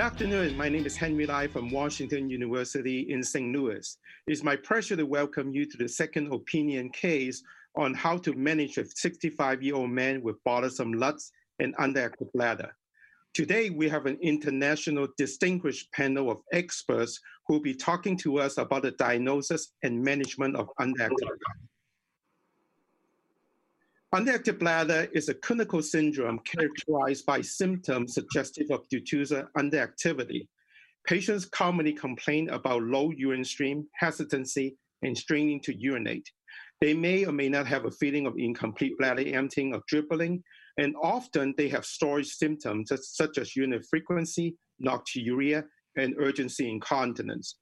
afternoon. My name is Henry Lai from Washington University in St. Louis. It's my pleasure to welcome you to the second opinion case on how to manage a 65 year old man with bothersome LUTS and underactive bladder. Today, we have an international distinguished panel of experts who will be talking to us about the diagnosis and management of underactive bladder. Underactive bladder is a clinical syndrome characterized by symptoms suggestive of detrusor underactivity. Patients commonly complain about low urine stream, hesitancy, and straining to urinate. They may or may not have a feeling of incomplete bladder emptying or dribbling, and often they have storage symptoms such as urinary frequency, nocturia, and urgency incontinence.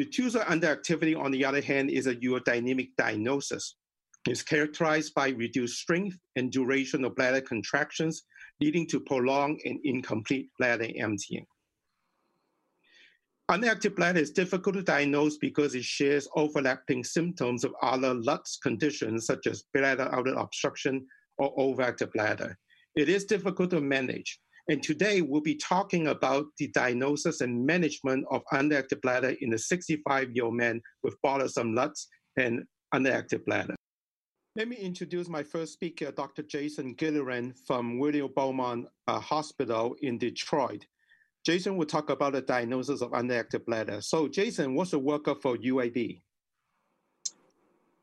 Detrusor underactivity, on the other hand, is a urodynamic diagnosis. It's characterized by reduced strength and duration of bladder contractions, leading to prolonged and incomplete bladder emptying. Underactive bladder is difficult to diagnose because it shares overlapping symptoms of other LUTS conditions such as bladder outlet obstruction or overactive bladder. It is difficult to manage. And today we'll be talking about the diagnosis and management of underactive bladder in a 65-year-old man with bothersome LUTS and underactive bladder. Let me introduce my first speaker, Dr. Jason Gilleran from William Beaumont uh, Hospital in Detroit. Jason will talk about the diagnosis of underactive bladder. So Jason, what's the workup for UAB?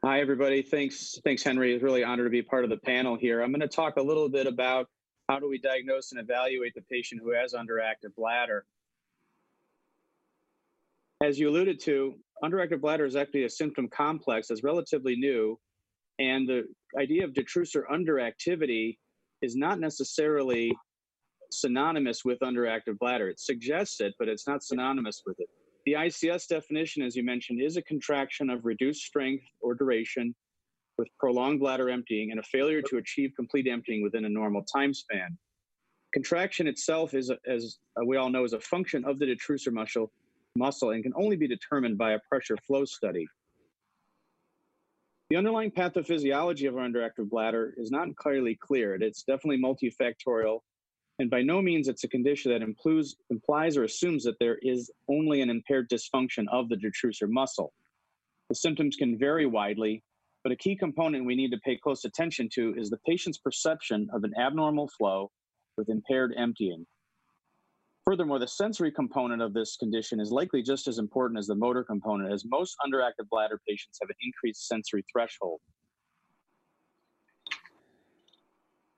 Hi, everybody. Thanks, thanks, Henry. It's really honored to be part of the panel here. I'm going to talk a little bit about how do we diagnose and evaluate the patient who has underactive bladder. As you alluded to, underactive bladder is actually a symptom complex that's relatively new, and the idea of detrusor underactivity is not necessarily synonymous with underactive bladder. It suggests it, but it's not synonymous with it. The ICS definition, as you mentioned, is a contraction of reduced strength or duration with prolonged bladder emptying and a failure to achieve complete emptying within a normal time span. Contraction itself is, as we all know, is a function of the detrusor muscle, muscle and can only be determined by a pressure flow study. The underlying pathophysiology of our underactive bladder is not entirely clear. It's definitely multifactorial and by no means it's a condition that implies, implies or assumes that there is only an impaired dysfunction of the detrusor muscle. The symptoms can vary widely, but a key component we need to pay close attention to is the patient's perception of an abnormal flow with impaired emptying. Furthermore, the sensory component of this condition is likely just as important as the motor component, as most underactive bladder patients have an increased sensory threshold.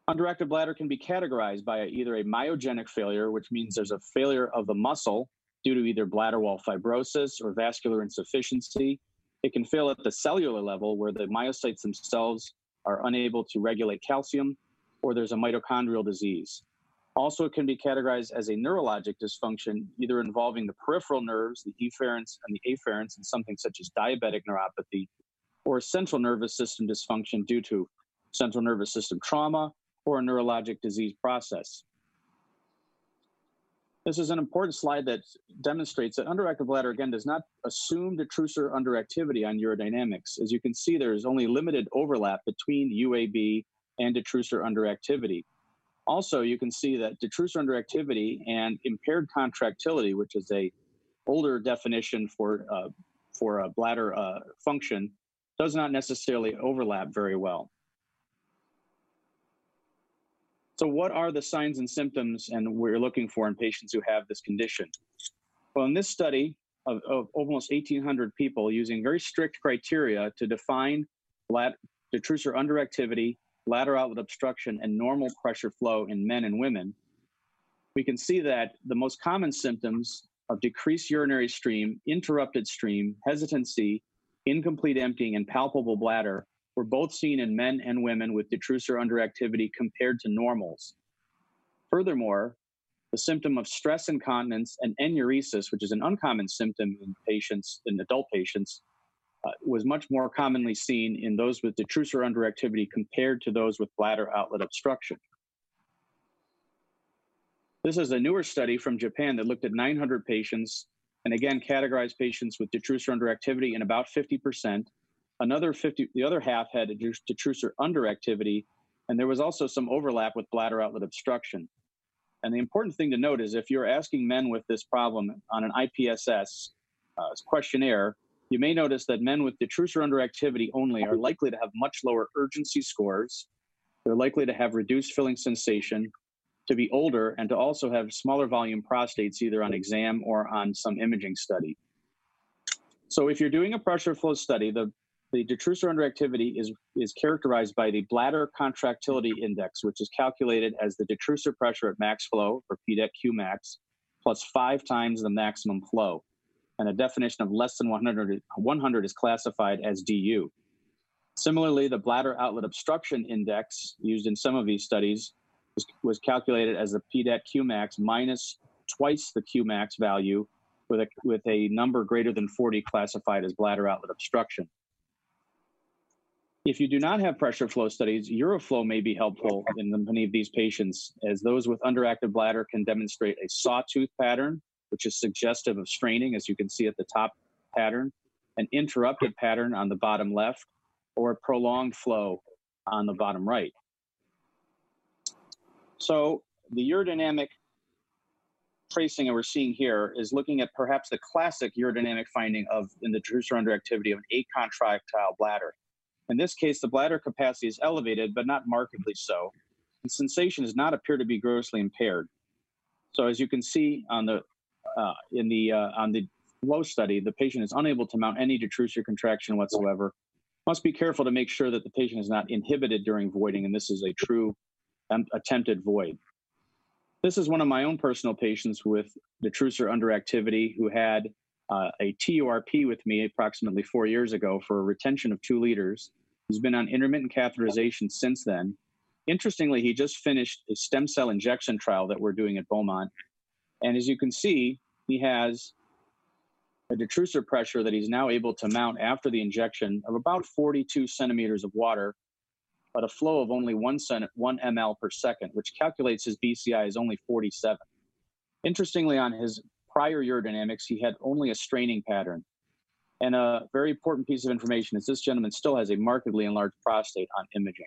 Underactive bladder can be categorized by either a myogenic failure, which means there's a failure of the muscle due to either bladder wall fibrosis or vascular insufficiency. It can fail at the cellular level where the myocytes themselves are unable to regulate calcium, or there's a mitochondrial disease. Also, it can be categorized as a neurologic dysfunction, either involving the peripheral nerves, the efferents and the afferents, and something such as diabetic neuropathy, or central nervous system dysfunction due to central nervous system trauma or a neurologic disease process. This is an important slide that demonstrates that underactive bladder, again, does not assume detrusor underactivity on urodynamics. As you can see, there is only limited overlap between UAB and detrusor underactivity. Also, you can see that detrusor underactivity and impaired contractility, which is a older definition for, uh, for a bladder uh, function, does not necessarily overlap very well. So, what are the signs and symptoms and we're looking for in patients who have this condition? Well, in this study of, of almost 1,800 people using very strict criteria to define detrusor underactivity, bladder outlet obstruction, and normal pressure flow in men and women, we can see that the most common symptoms of decreased urinary stream, interrupted stream, hesitancy, incomplete emptying, and palpable bladder were both seen in men and women with detrusor underactivity compared to normals. Furthermore, the symptom of stress incontinence and enuresis, which is an uncommon symptom in patients, in adult patients, uh, was much more commonly seen in those with detrusor underactivity compared to those with bladder outlet obstruction. This is a newer study from Japan that looked at 900 patients and again categorized patients with detrusor underactivity in about 50% Another 50, the other half had detrusor underactivity, and there was also some overlap with bladder outlet obstruction. And the important thing to note is if you're asking men with this problem on an IPSS uh, questionnaire, you may notice that men with detrusor underactivity only are likely to have much lower urgency scores. They're likely to have reduced filling sensation, to be older, and to also have smaller volume prostates either on exam or on some imaging study. So if you're doing a pressure flow study, the, the detrusor underactivity is, is characterized by the bladder contractility index, which is calculated as the detrusor pressure at max flow, or PDET Q max, plus five times the maximum flow. And a definition of less than 100, 100 is classified as DU. Similarly, the bladder outlet obstruction index used in some of these studies was, was calculated as the PDET Qmax minus twice the Qmax value with a, with a number greater than 40 classified as bladder outlet obstruction. If you do not have pressure flow studies, Uroflow may be helpful in many of these patients, as those with underactive bladder can demonstrate a sawtooth pattern, which is suggestive of straining, as you can see at the top pattern, an interrupted pattern on the bottom left, or a prolonged flow on the bottom right. So the urodynamic tracing that we're seeing here is looking at perhaps the classic urodynamic finding of in the detrusor underactivity of an acontractile bladder. In this case, the bladder capacity is elevated, but not markedly so. And sensation does not appear to be grossly impaired. So as you can see on the uh, in the uh, on the flow study, the patient is unable to mount any detrusor contraction whatsoever. Must be careful to make sure that the patient is not inhibited during voiding, and this is a true um, attempted void. This is one of my own personal patients with detrusor underactivity who had uh, a TURP with me approximately four years ago for a retention of two liters. He's been on intermittent catheterization since then. Interestingly, he just finished a stem cell injection trial that we're doing at Beaumont. And as you can see, he has a detrusor pressure that he's now able to mount after the injection of about 42 centimeters of water but a flow of only one, cent, one ml per second, which calculates his BCI is only 47. Interestingly, on his prior urodynamics, he had only a straining pattern. And a very important piece of information is this gentleman still has a markedly enlarged prostate on imaging.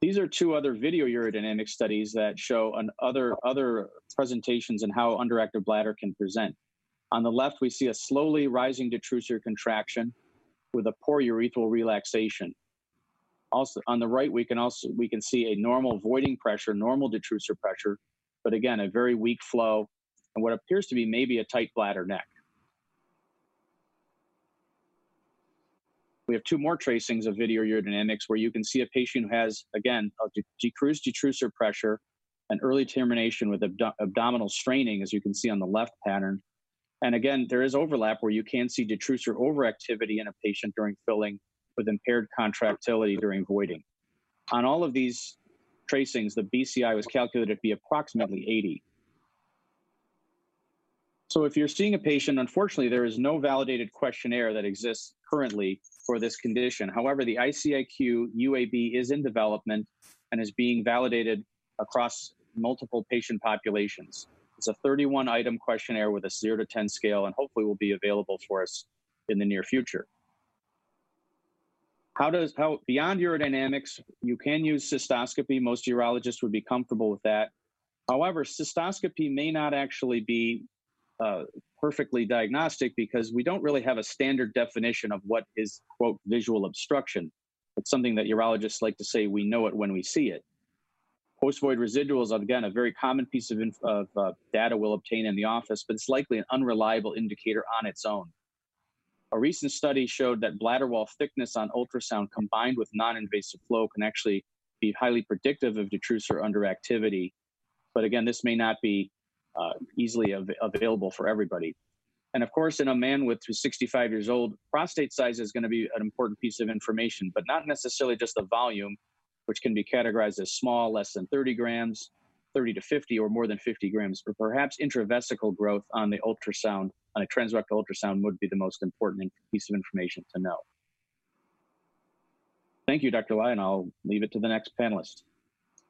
These are two other video urodynamic studies that show an other, other presentations and how underactive bladder can present. On the left, we see a slowly rising detrusor contraction with a poor urethral relaxation also on the right we can also we can see a normal voiding pressure normal detrusor pressure but again a very weak flow and what appears to be maybe a tight bladder neck we have two more tracings of video urodynamics where you can see a patient who has again a decreased detrusor pressure an early termination with abdo- abdominal straining as you can see on the left pattern and again there is overlap where you can see detrusor overactivity in a patient during filling with impaired contractility during voiding. On all of these tracings, the BCI was calculated to be approximately 80. So if you're seeing a patient, unfortunately, there is no validated questionnaire that exists currently for this condition. However, the ICIQ UAB is in development and is being validated across multiple patient populations. It's a 31 item questionnaire with a 0 to 10 scale and hopefully will be available for us in the near future. How does how beyond urodynamics, you can use cystoscopy. Most urologists would be comfortable with that. However, cystoscopy may not actually be uh, perfectly diagnostic because we don't really have a standard definition of what is quote visual obstruction. It's something that urologists like to say we know it when we see it. Post-void residuals, again, a very common piece of, of uh, data we'll obtain in the office, but it's likely an unreliable indicator on its own. A recent study showed that bladder wall thickness on ultrasound combined with non invasive flow can actually be highly predictive of detrusor underactivity. But again, this may not be uh, easily av- available for everybody. And of course, in a man with 65 years old, prostate size is going to be an important piece of information, but not necessarily just the volume, which can be categorized as small, less than 30 grams, 30 to 50, or more than 50 grams, but perhaps intravesical growth on the ultrasound on a transrectal ultrasound would be the most important piece of information to know. Thank you, Dr. Lyon. I'll leave it to the next panelist.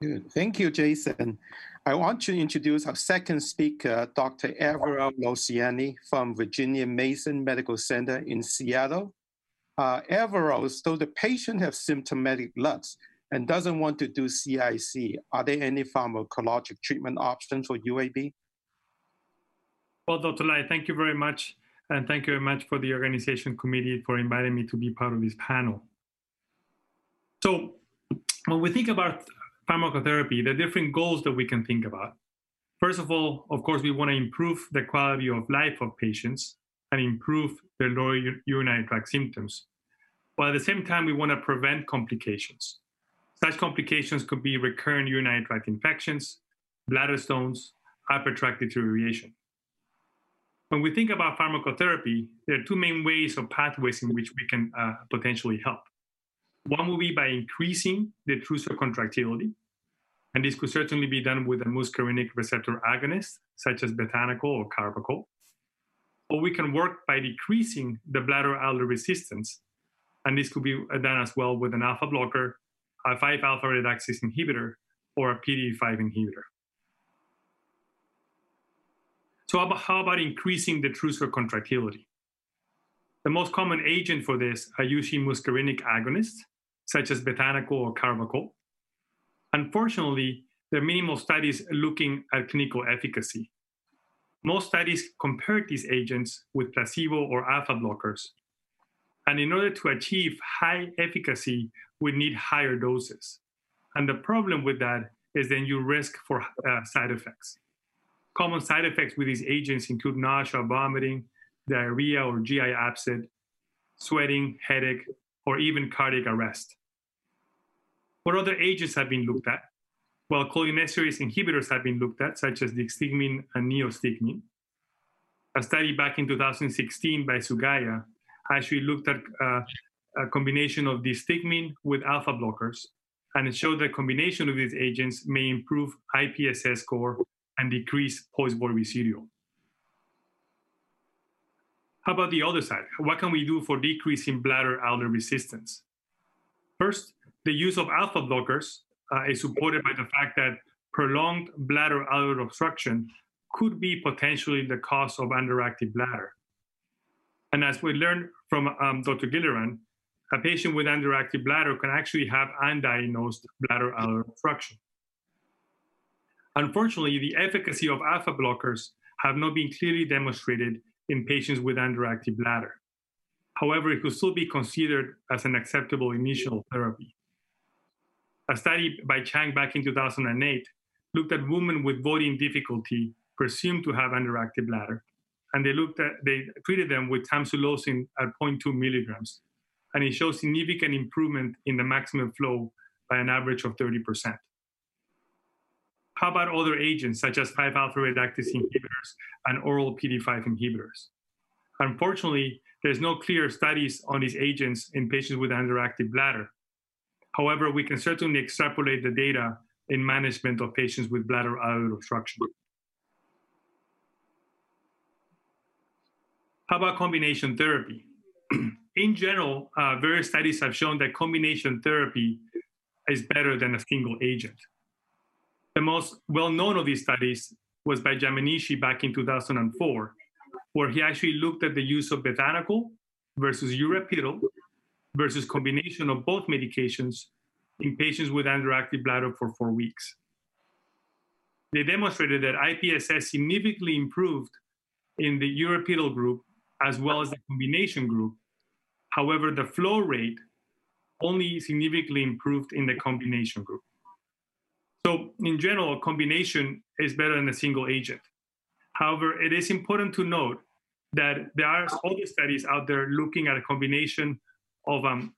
Good. Thank you, Jason. I want to introduce our second speaker, Dr. Alvaro Lucioni from Virginia Mason Medical Center in Seattle. Uh, Alvaro, though the patient has symptomatic LUTS, and doesn't want to do CIC, are there any pharmacologic treatment options for UAB? Well, Dr. Lai, thank you very much. And thank you very much for the organization committee for inviting me to be part of this panel. So when we think about pharmacotherapy, are different goals that we can think about. First of all, of course, we want to improve the quality of life of patients and improve their lower urinary tract symptoms. But at the same time, we want to prevent complications. Such complications could be recurrent urinary tract infections, bladder stones, upper tract deterioration. When we think about pharmacotherapy, there are two main ways or pathways in which we can uh, potentially help. One will be by increasing detrusor contractility, and this could certainly be done with a muscarinic receptor agonist, such as bethanechol or carbachol. Or we can work by decreasing the bladder outlet resistance, and this could be done as well with an alpha blocker, a 5 alpha reductase inhibitor, or a PDE5 inhibitor. So how about increasing detrusor contractility? The most common agent for this are usually muscarinic agonists, such as bethanechol or carbachol. Unfortunately, there are minimal studies looking at clinical efficacy. Most studies compared these agents with placebo or alpha blockers. And in order to achieve high efficacy, we need higher doses. And the problem with that is then you risk for uh, side effects. Common side effects with these agents include nausea, vomiting, diarrhea or GI abscess, sweating, headache, or even cardiac arrest. What other agents have been looked at? Well, cholinesterase inhibitors have been looked at, such as distigmine and neostigmine. A study back in 2016 by Sugaya actually looked at uh, a combination of distigmine with alpha blockers, and it showed that combination of these agents may improve IPSS score and decrease post-void residual. How about the other side? What can we do for decreasing bladder outlet resistance? First, the use of alpha blockers uh, is supported by the fact that prolonged bladder outlet obstruction could be potentially the cause of underactive bladder. And as we learned from um, Dr. Gilleran, a patient with underactive bladder can actually have undiagnosed bladder outlet obstruction. Unfortunately, the efficacy of alpha blockers have not been clearly demonstrated in patients with underactive bladder. However, it could still be considered as an acceptable initial therapy. A study by Chang back in 2008 looked at women with voiding difficulty presumed to have underactive bladder, and they looked at they treated them with tamsulosin at 0.2 milligrams, and it showed significant improvement in the maximum flow by an average of 30%. How about other agents such as 5 alpha reductase inhibitors and oral PD5 inhibitors? Unfortunately, there's no clear studies on these agents in patients with underactive bladder. However, we can certainly extrapolate the data in management of patients with bladder outlet obstruction. How about combination therapy? in general, uh, various studies have shown that combination therapy is better than a single agent. The most well known of these studies was by Yamanishi back in 2004, where he actually looked at the use of bethanechol versus urapidil versus combination of both medications in patients with underactive bladder for four weeks. They demonstrated that IPSS significantly improved in the urapidil group as well as the combination group. However, the flow rate only significantly improved in the combination group. So in general, a combination is better than a single agent. However, it is important to note that there are other studies out there looking at a combination of um,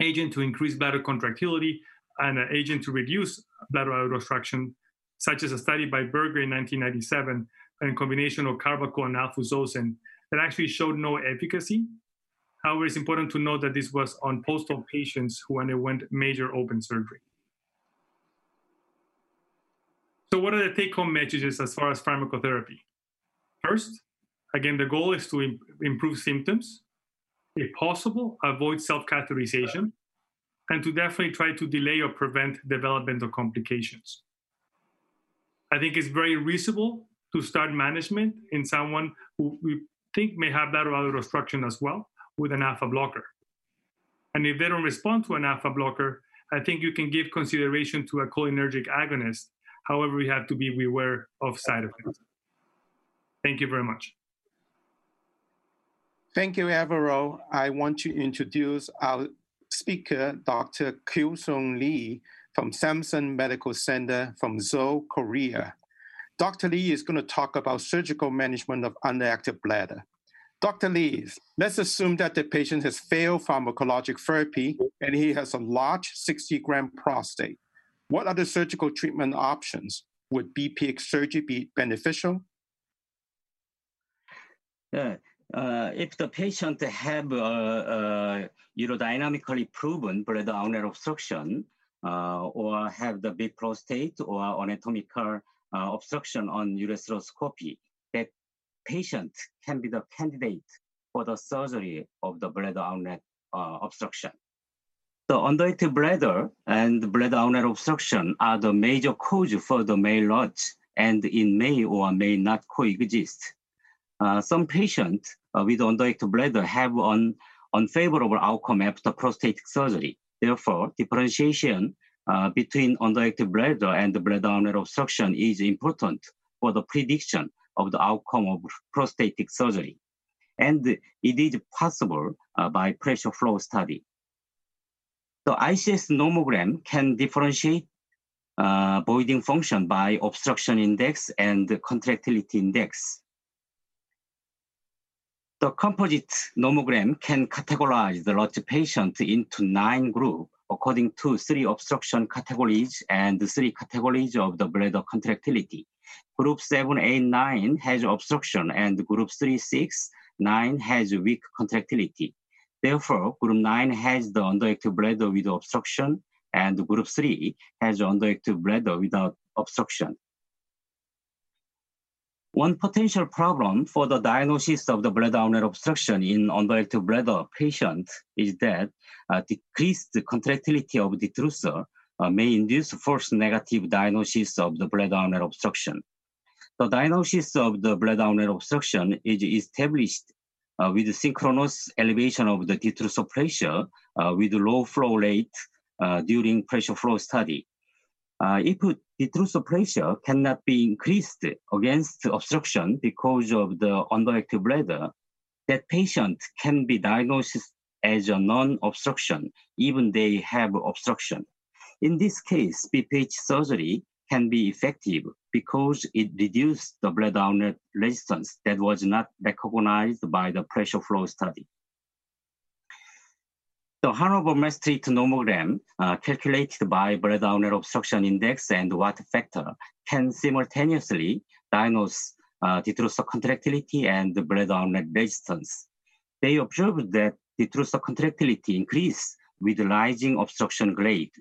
agent to increase bladder contractility and an agent to reduce bladder obstruction, such as a study by Berger in 1997, in combination of carbachol and alfuzosin that actually showed no efficacy. However, it's important to note that this was on post-op patients who underwent major open surgery. So, what are the take home messages as far as pharmacotherapy? First, again, the goal is to Im- improve symptoms. If possible, avoid self catheterization and to definitely try to delay or prevent development of complications. I think it's very reasonable to start management in someone who we think may have outlet obstruction as well with an alpha blocker. And if they don't respond to an alpha blocker, I think you can give consideration to a cholinergic agonist. However, we have to be beware of side effects. Thank you very much. Thank you, Alvaro. I want to introduce our speaker, Dr. Kyu-Sung Lee from Samsung Medical Center from Seoul, Korea. Dr. Lee is going to talk about surgical management of underactive bladder. Dr. Lee, let's assume that the patient has failed pharmacologic therapy and he has a large 60 gram prostate. What are the surgical treatment options? Would BPH surgery be beneficial? Yeah. Uh, if the patient have uh, uh, urodynamically proven bladder outlet obstruction uh, or have the big prostate or anatomical uh, obstruction on ureteroscopy, that patient can be the candidate for the surgery of the bladder outlet uh, obstruction. The underactive bladder and bladder outlet obstruction are the major cause for the male LUTS and in may or may not coexist. Uh, some patients uh, with underactive bladder have an unfavorable outcome after prostatic surgery. Therefore, differentiation uh, between underactive bladder and bladder outlet obstruction is important for the prediction of the outcome of prostatic surgery. And it is possible uh, by pressure flow study. The ICS nomogram can differentiate uh, voiding function by obstruction index and contractility index. The composite nomogram can categorize the large patient into nine groups according to three obstruction categories and three categories of the bladder contractility. Group 7, 8, 9 has obstruction and group 3, 6, 9 has weak contractility. Therefore, group 9 has the underactive bladder with obstruction, and group 3 has underactive bladder without obstruction. One potential problem for the diagnosis of the bladder outlet obstruction in underactive bladder patient is that uh, decreased contractility of the detrusor uh, may induce false negative diagnosis of the bladder outlet obstruction. The diagnosis of the bladder outlet obstruction is established uh, with synchronous elevation of the detrusor pressure uh, with low flow rate uh, during pressure flow study. Uh, if detrusor pressure cannot be increased against obstruction because of the underactive bladder, that patient can be diagnosed as a non-obstruction, even they have obstruction. In this case, BPH surgery can be effective because it reduced the bladder outlet resistance that was not recognized by the pressure flow study. The Hanover Maastricht nomogram, uh, calculated by bladder outlet obstruction index and Watt factor, can simultaneously diagnose uh, detrusor contractility and bladder outlet resistance. They observed that detrusor contractility increased with rising obstruction grade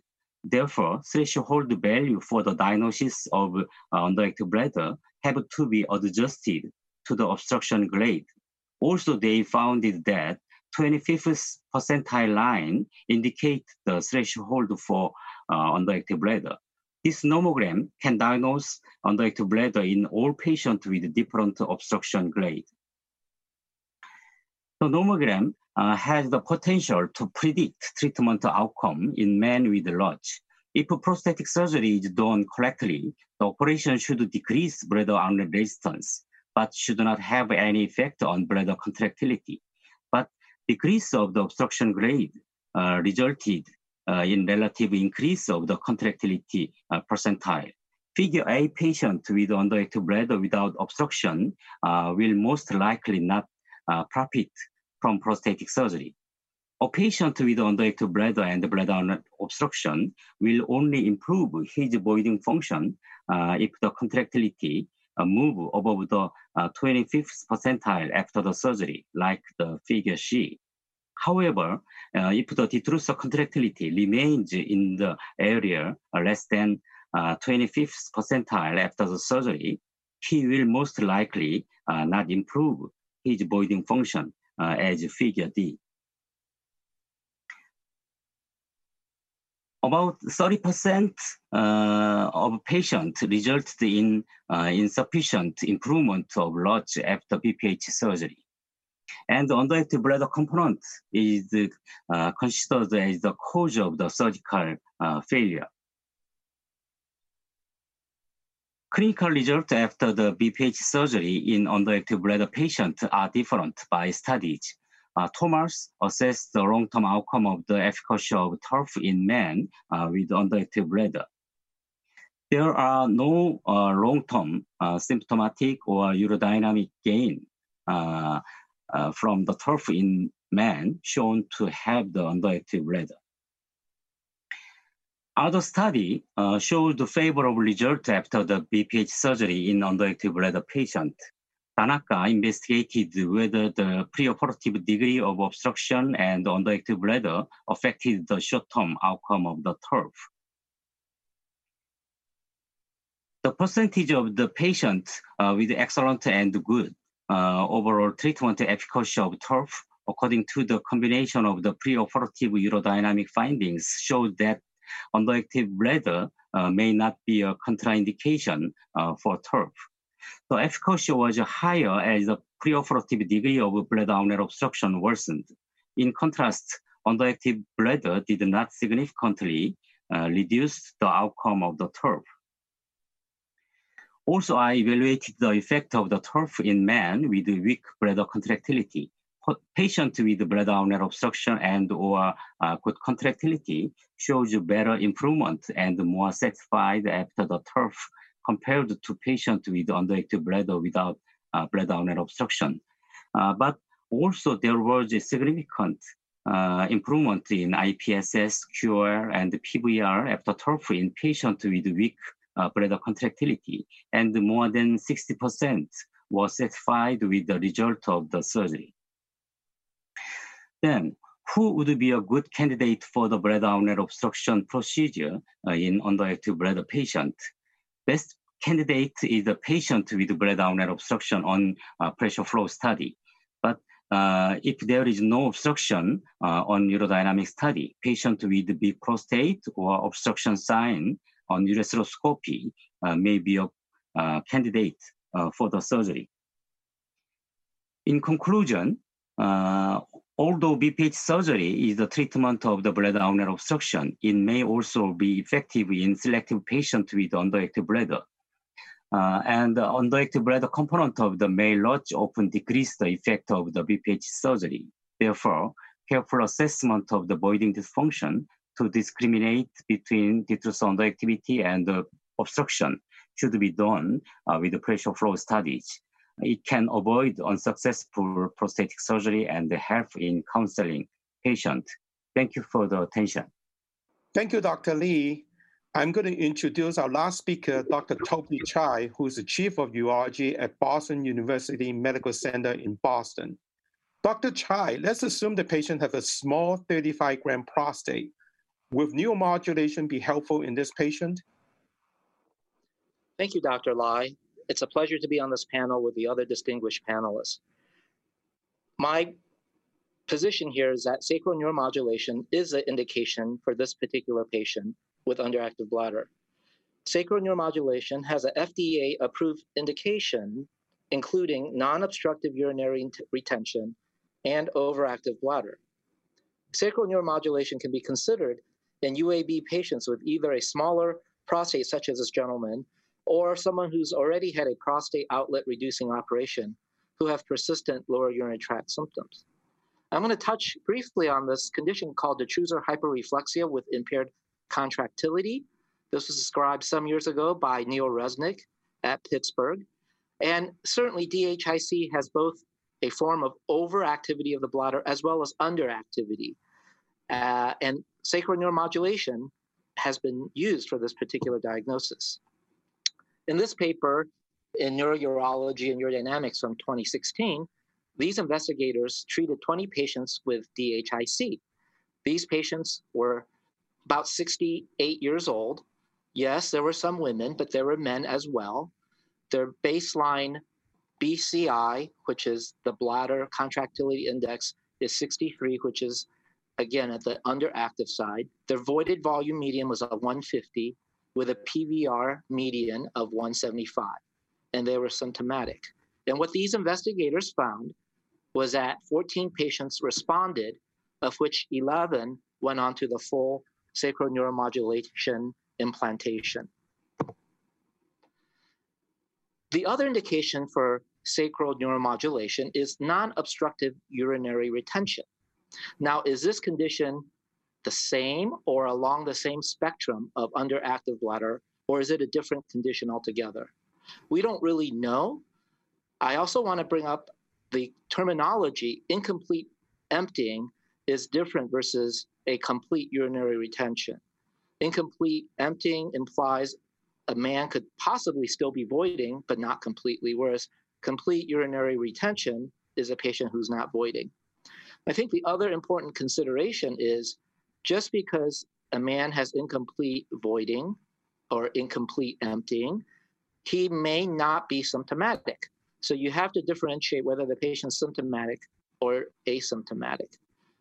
Therefore, threshold value for the diagnosis of uh, underactive bladder have to be adjusted to the obstruction grade. Also, they found that 25th percentile line indicate the threshold for uh, underactive bladder. This nomogram can diagnose underactive bladder in all patients with different obstruction grade. The nomogram uh, has the potential to predict treatment outcome in men with LUTS. If prostatic surgery is done correctly, the operation should decrease bladder outlet resistance, but should not have any effect on bladder contractility. But decrease of the obstruction grade uh, resulted uh, in relative increase of the contractility uh, percentile. Figure A patient with underactive bladder without obstruction uh, will most likely not uh, profit from prostatic surgery. A patient with underactive bladder and bladder obstruction will only improve his voiding function uh, if the contractility uh, move above the uh, 25th percentile after the surgery, like the figure C. However, uh, if the detrusor contractility remains in the area less than 25th uh, percentile after the surgery, he will most likely uh, not improve his voiding function uh, as figure D. About 30% uh, of patients resulted in uh, insufficient improvement of LUTS after BPH surgery. And the underactive bladder component is uh, considered as the cause of the surgical failure. Clinical results after the BPH surgery in underactive bladder patients are different by studies. Uh, Thomas assessed the long-term outcome of the efficacy of TURP in men uh, with underactive bladder. There are no uh, long-term uh, symptomatic or urodynamic gain uh, uh, from the TURP in men shown to have the underactive bladder. Other study uh, showed favorable result after the BPH surgery in underactive bladder patient. Tanaka investigated whether the preoperative degree of obstruction and underactive bladder affected the short-term outcome of the TURP. The percentage of the patients uh, with excellent and good uh, overall treatment efficacy of TURP according to the combination of the preoperative urodynamic findings showed that underactive bladder uh, may not be a contraindication uh, for TURP. The efficacy was higher as the preoperative degree of bladder outlet obstruction worsened. In contrast, underactive bladder did not significantly uh, reduce the outcome of the TURP. Also, I evaluated the effect of the TURP in men with weak bladder contractility. Patients with bladder obstruction and or uh, good contractility shows better improvement and more satisfied after the TURP compared to patients with underactive bladder without uh, bladder obstruction. Uh, but also there was a significant uh, improvement in IPSS, QR, and PVR after TURP in patients with weak uh, bladder contractility, and more than 60% was satisfied with the result of the surgery. Then, who would be a good candidate for the bladder outlet obstruction procedure uh, in underactive bladder patient? Best candidate is a patient with bladder outlet obstruction on pressure flow study. But uh, if there is no obstruction uh, on urodynamic study, patient with big prostate or obstruction sign on ureteroscopy uh, may be a uh, candidate uh, for the surgery. In conclusion, although BPH surgery is the treatment of the bladder outlet obstruction, it may also be effective in selective patients with underactive bladder. Uh, and the underactive bladder component of the male LUTS often decrease the effect of the BPH surgery. Therefore, careful assessment of the voiding dysfunction to discriminate between detrusor underactivity and uh, obstruction should be done uh, with pressure flow studies. It can avoid unsuccessful prostatic surgery and help in counseling patients. Thank you for the attention. Thank you, Dr. Lee. I'm going to introduce our last speaker, Dr. Toby Chai, who is the Chief of Urology at Boston University Medical Center in Boston. Dr. Chai, let's assume the patient has a small 35 gram prostate Will neuromodulation be helpful in this patient? Thank you, Dr. Lai. It's a pleasure to be on this panel with the other distinguished panelists. My position here is that sacral neuromodulation is an indication for this particular patient with underactive bladder. Sacral neuromodulation has an FDA approved indication, including non obstructive urinary retention and overactive bladder. Sacral neuromodulation can be considered in UAB patients with either a smaller prostate, such as this gentleman, or someone who's already had a prostate outlet reducing operation who have persistent lower urinary tract symptoms. I'm going to touch briefly on this condition called detrusor hyperreflexia with impaired contractility. This was described some years ago by Neil Resnick at Pittsburgh. And certainly, DHIC has both a form of overactivity of the bladder as well as underactivity. Uh, and sacral neuromodulation has been used for this particular diagnosis. In this paper in Neurourology and Urodynamics from 2016, these investigators treated 20 patients with DHIC. These patients were about 68 years old. Yes, there were some women, but there were men as well. Their baseline BCI, which is the bladder contractility index, is 63, which is again at the underactive side. Their voided volume median was a 150 with a PVR median of 175, and they were symptomatic. And what these investigators found was that 14 patients responded, of which 11 went on to the full sacral neuromodulation implantation. The other indication for sacral neuromodulation is non-obstructive urinary retention. Now, is this condition the same or along the same spectrum of underactive bladder, or is it a different condition altogether? We don't really know. I also want to bring up the terminology incomplete emptying is different versus a complete urinary retention. Incomplete emptying implies a man could possibly still be voiding, but not completely, whereas complete urinary retention is a patient who's not voiding. I think the other important consideration is just because a man has incomplete voiding or incomplete emptying, he may not be symptomatic. So you have to differentiate whether the patient's symptomatic or asymptomatic.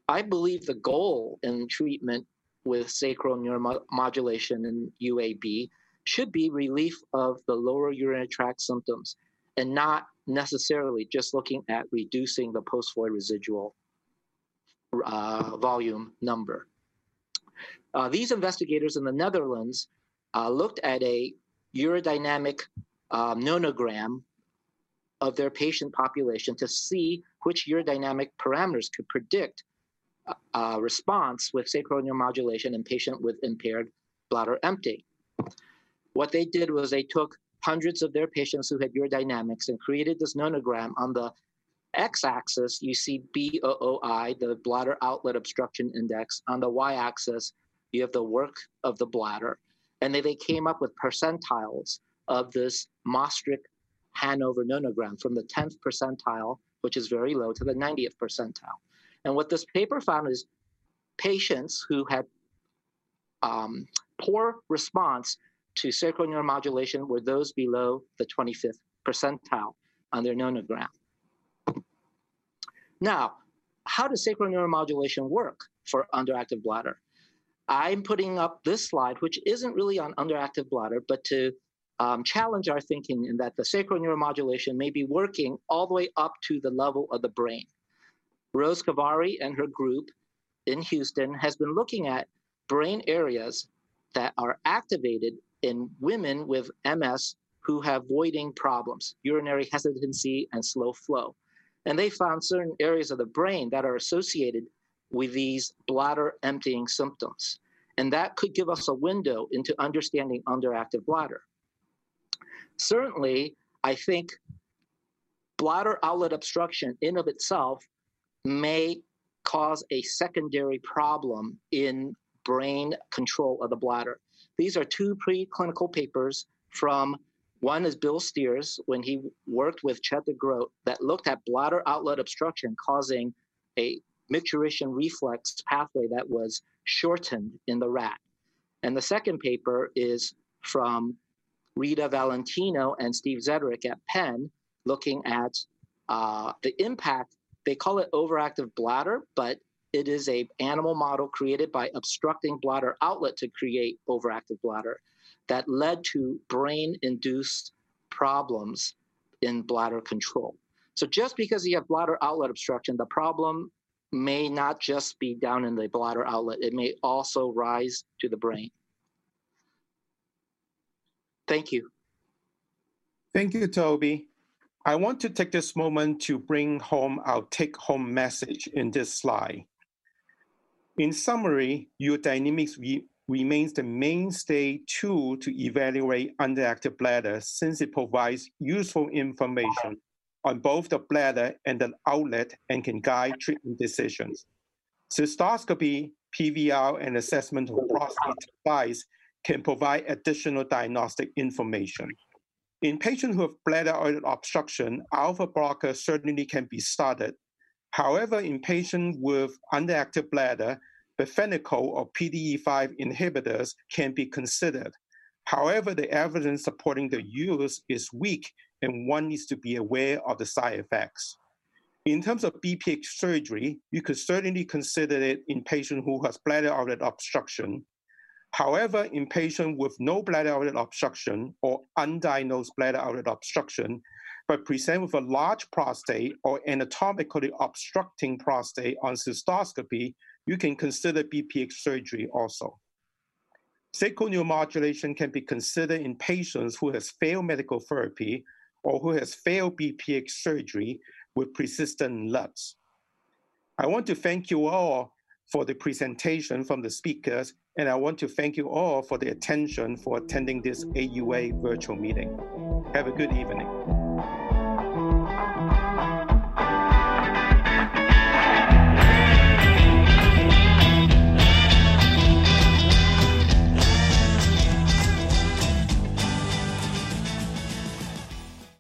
I believe the goal in treatment with sacral neuromodulation and UAB should be relief of the lower urinary tract symptoms and not necessarily just looking at reducing the post-void residual uh, volume number. Uh, these investigators in the Netherlands uh, looked at a urodynamic um, nomogram of their patient population to see which urodynamic parameters could predict uh, uh response with sacral neuromodulation in patient with impaired bladder empty. What they did was they took hundreds of their patients who had urodynamics and created this nomogram on the x-axis you see BOOI, the bladder outlet obstruction index. On the y-axis, you have the work of the bladder. And then they came up with percentiles of this Maastricht Hanover nomogram from the 10th percentile, which is very low, to the 90th percentile. And what this paper found is patients who had um, poor response to sacral neuromodulation were those below the 25th percentile on their nomogram. Now, how does sacral neuromodulation work for underactive bladder? I'm putting up this slide, which isn't really on underactive bladder, but to um, challenge our thinking in that the sacral neuromodulation may be working all the way up to the level of the brain. Rose Khavari and her group in Houston has been looking at brain areas that are activated in women with MS who have voiding problems, urinary hesitancy, and slow flow. And they found certain areas of the brain that are associated with these bladder emptying symptoms. And that could give us a window into understanding underactive bladder. Certainly, I think bladder outlet obstruction in of itself may cause a secondary problem in brain control of the bladder. These are two preclinical papers from one is Bill Steers when he worked with Chet de Groat that looked at bladder outlet obstruction causing a micturition reflex pathway that was shortened in the rat. And the second paper is from Rita Valentino and Steve Zderic at Penn looking at uh, the impact. They call it overactive bladder, but it is a animal model created by obstructing bladder outlet to create overactive bladder that led to brain-induced problems in bladder control. So just because you have bladder outlet obstruction, the problem may not just be down in the bladder outlet, it may also rise to the brain. Thank you. Thank you, Toby. I want to take this moment to bring home our take home message in this slide. In summary, urodynamics re remains the mainstay tool to evaluate underactive bladder since it provides useful information on both the bladder and the outlet and can guide treatment decisions. Cystoscopy, PVR, and assessment of prostate size can provide additional diagnostic information. In patients who have bladder outlet obstruction, alpha blocker certainly can be started However, in patients with underactive bladder, bethanechol or PDE5 inhibitors can be considered. However, the evidence supporting the use is weak and one needs to be aware of the side effects. In terms of BPH surgery, you could certainly consider it in patients who has bladder outlet obstruction. However, in patients with no bladder outlet obstruction or undiagnosed bladder outlet obstruction, but present with a large prostate or anatomically obstructing prostate on cystoscopy, you can consider BPH surgery also. Sacral neuromodulation can be considered in patients who has failed medical therapy or who has failed BPH surgery with persistent LUTS. I want to thank you all for the presentation from the speakers, and I want to thank you all for the attention for attending this AUA virtual meeting. Have a good evening.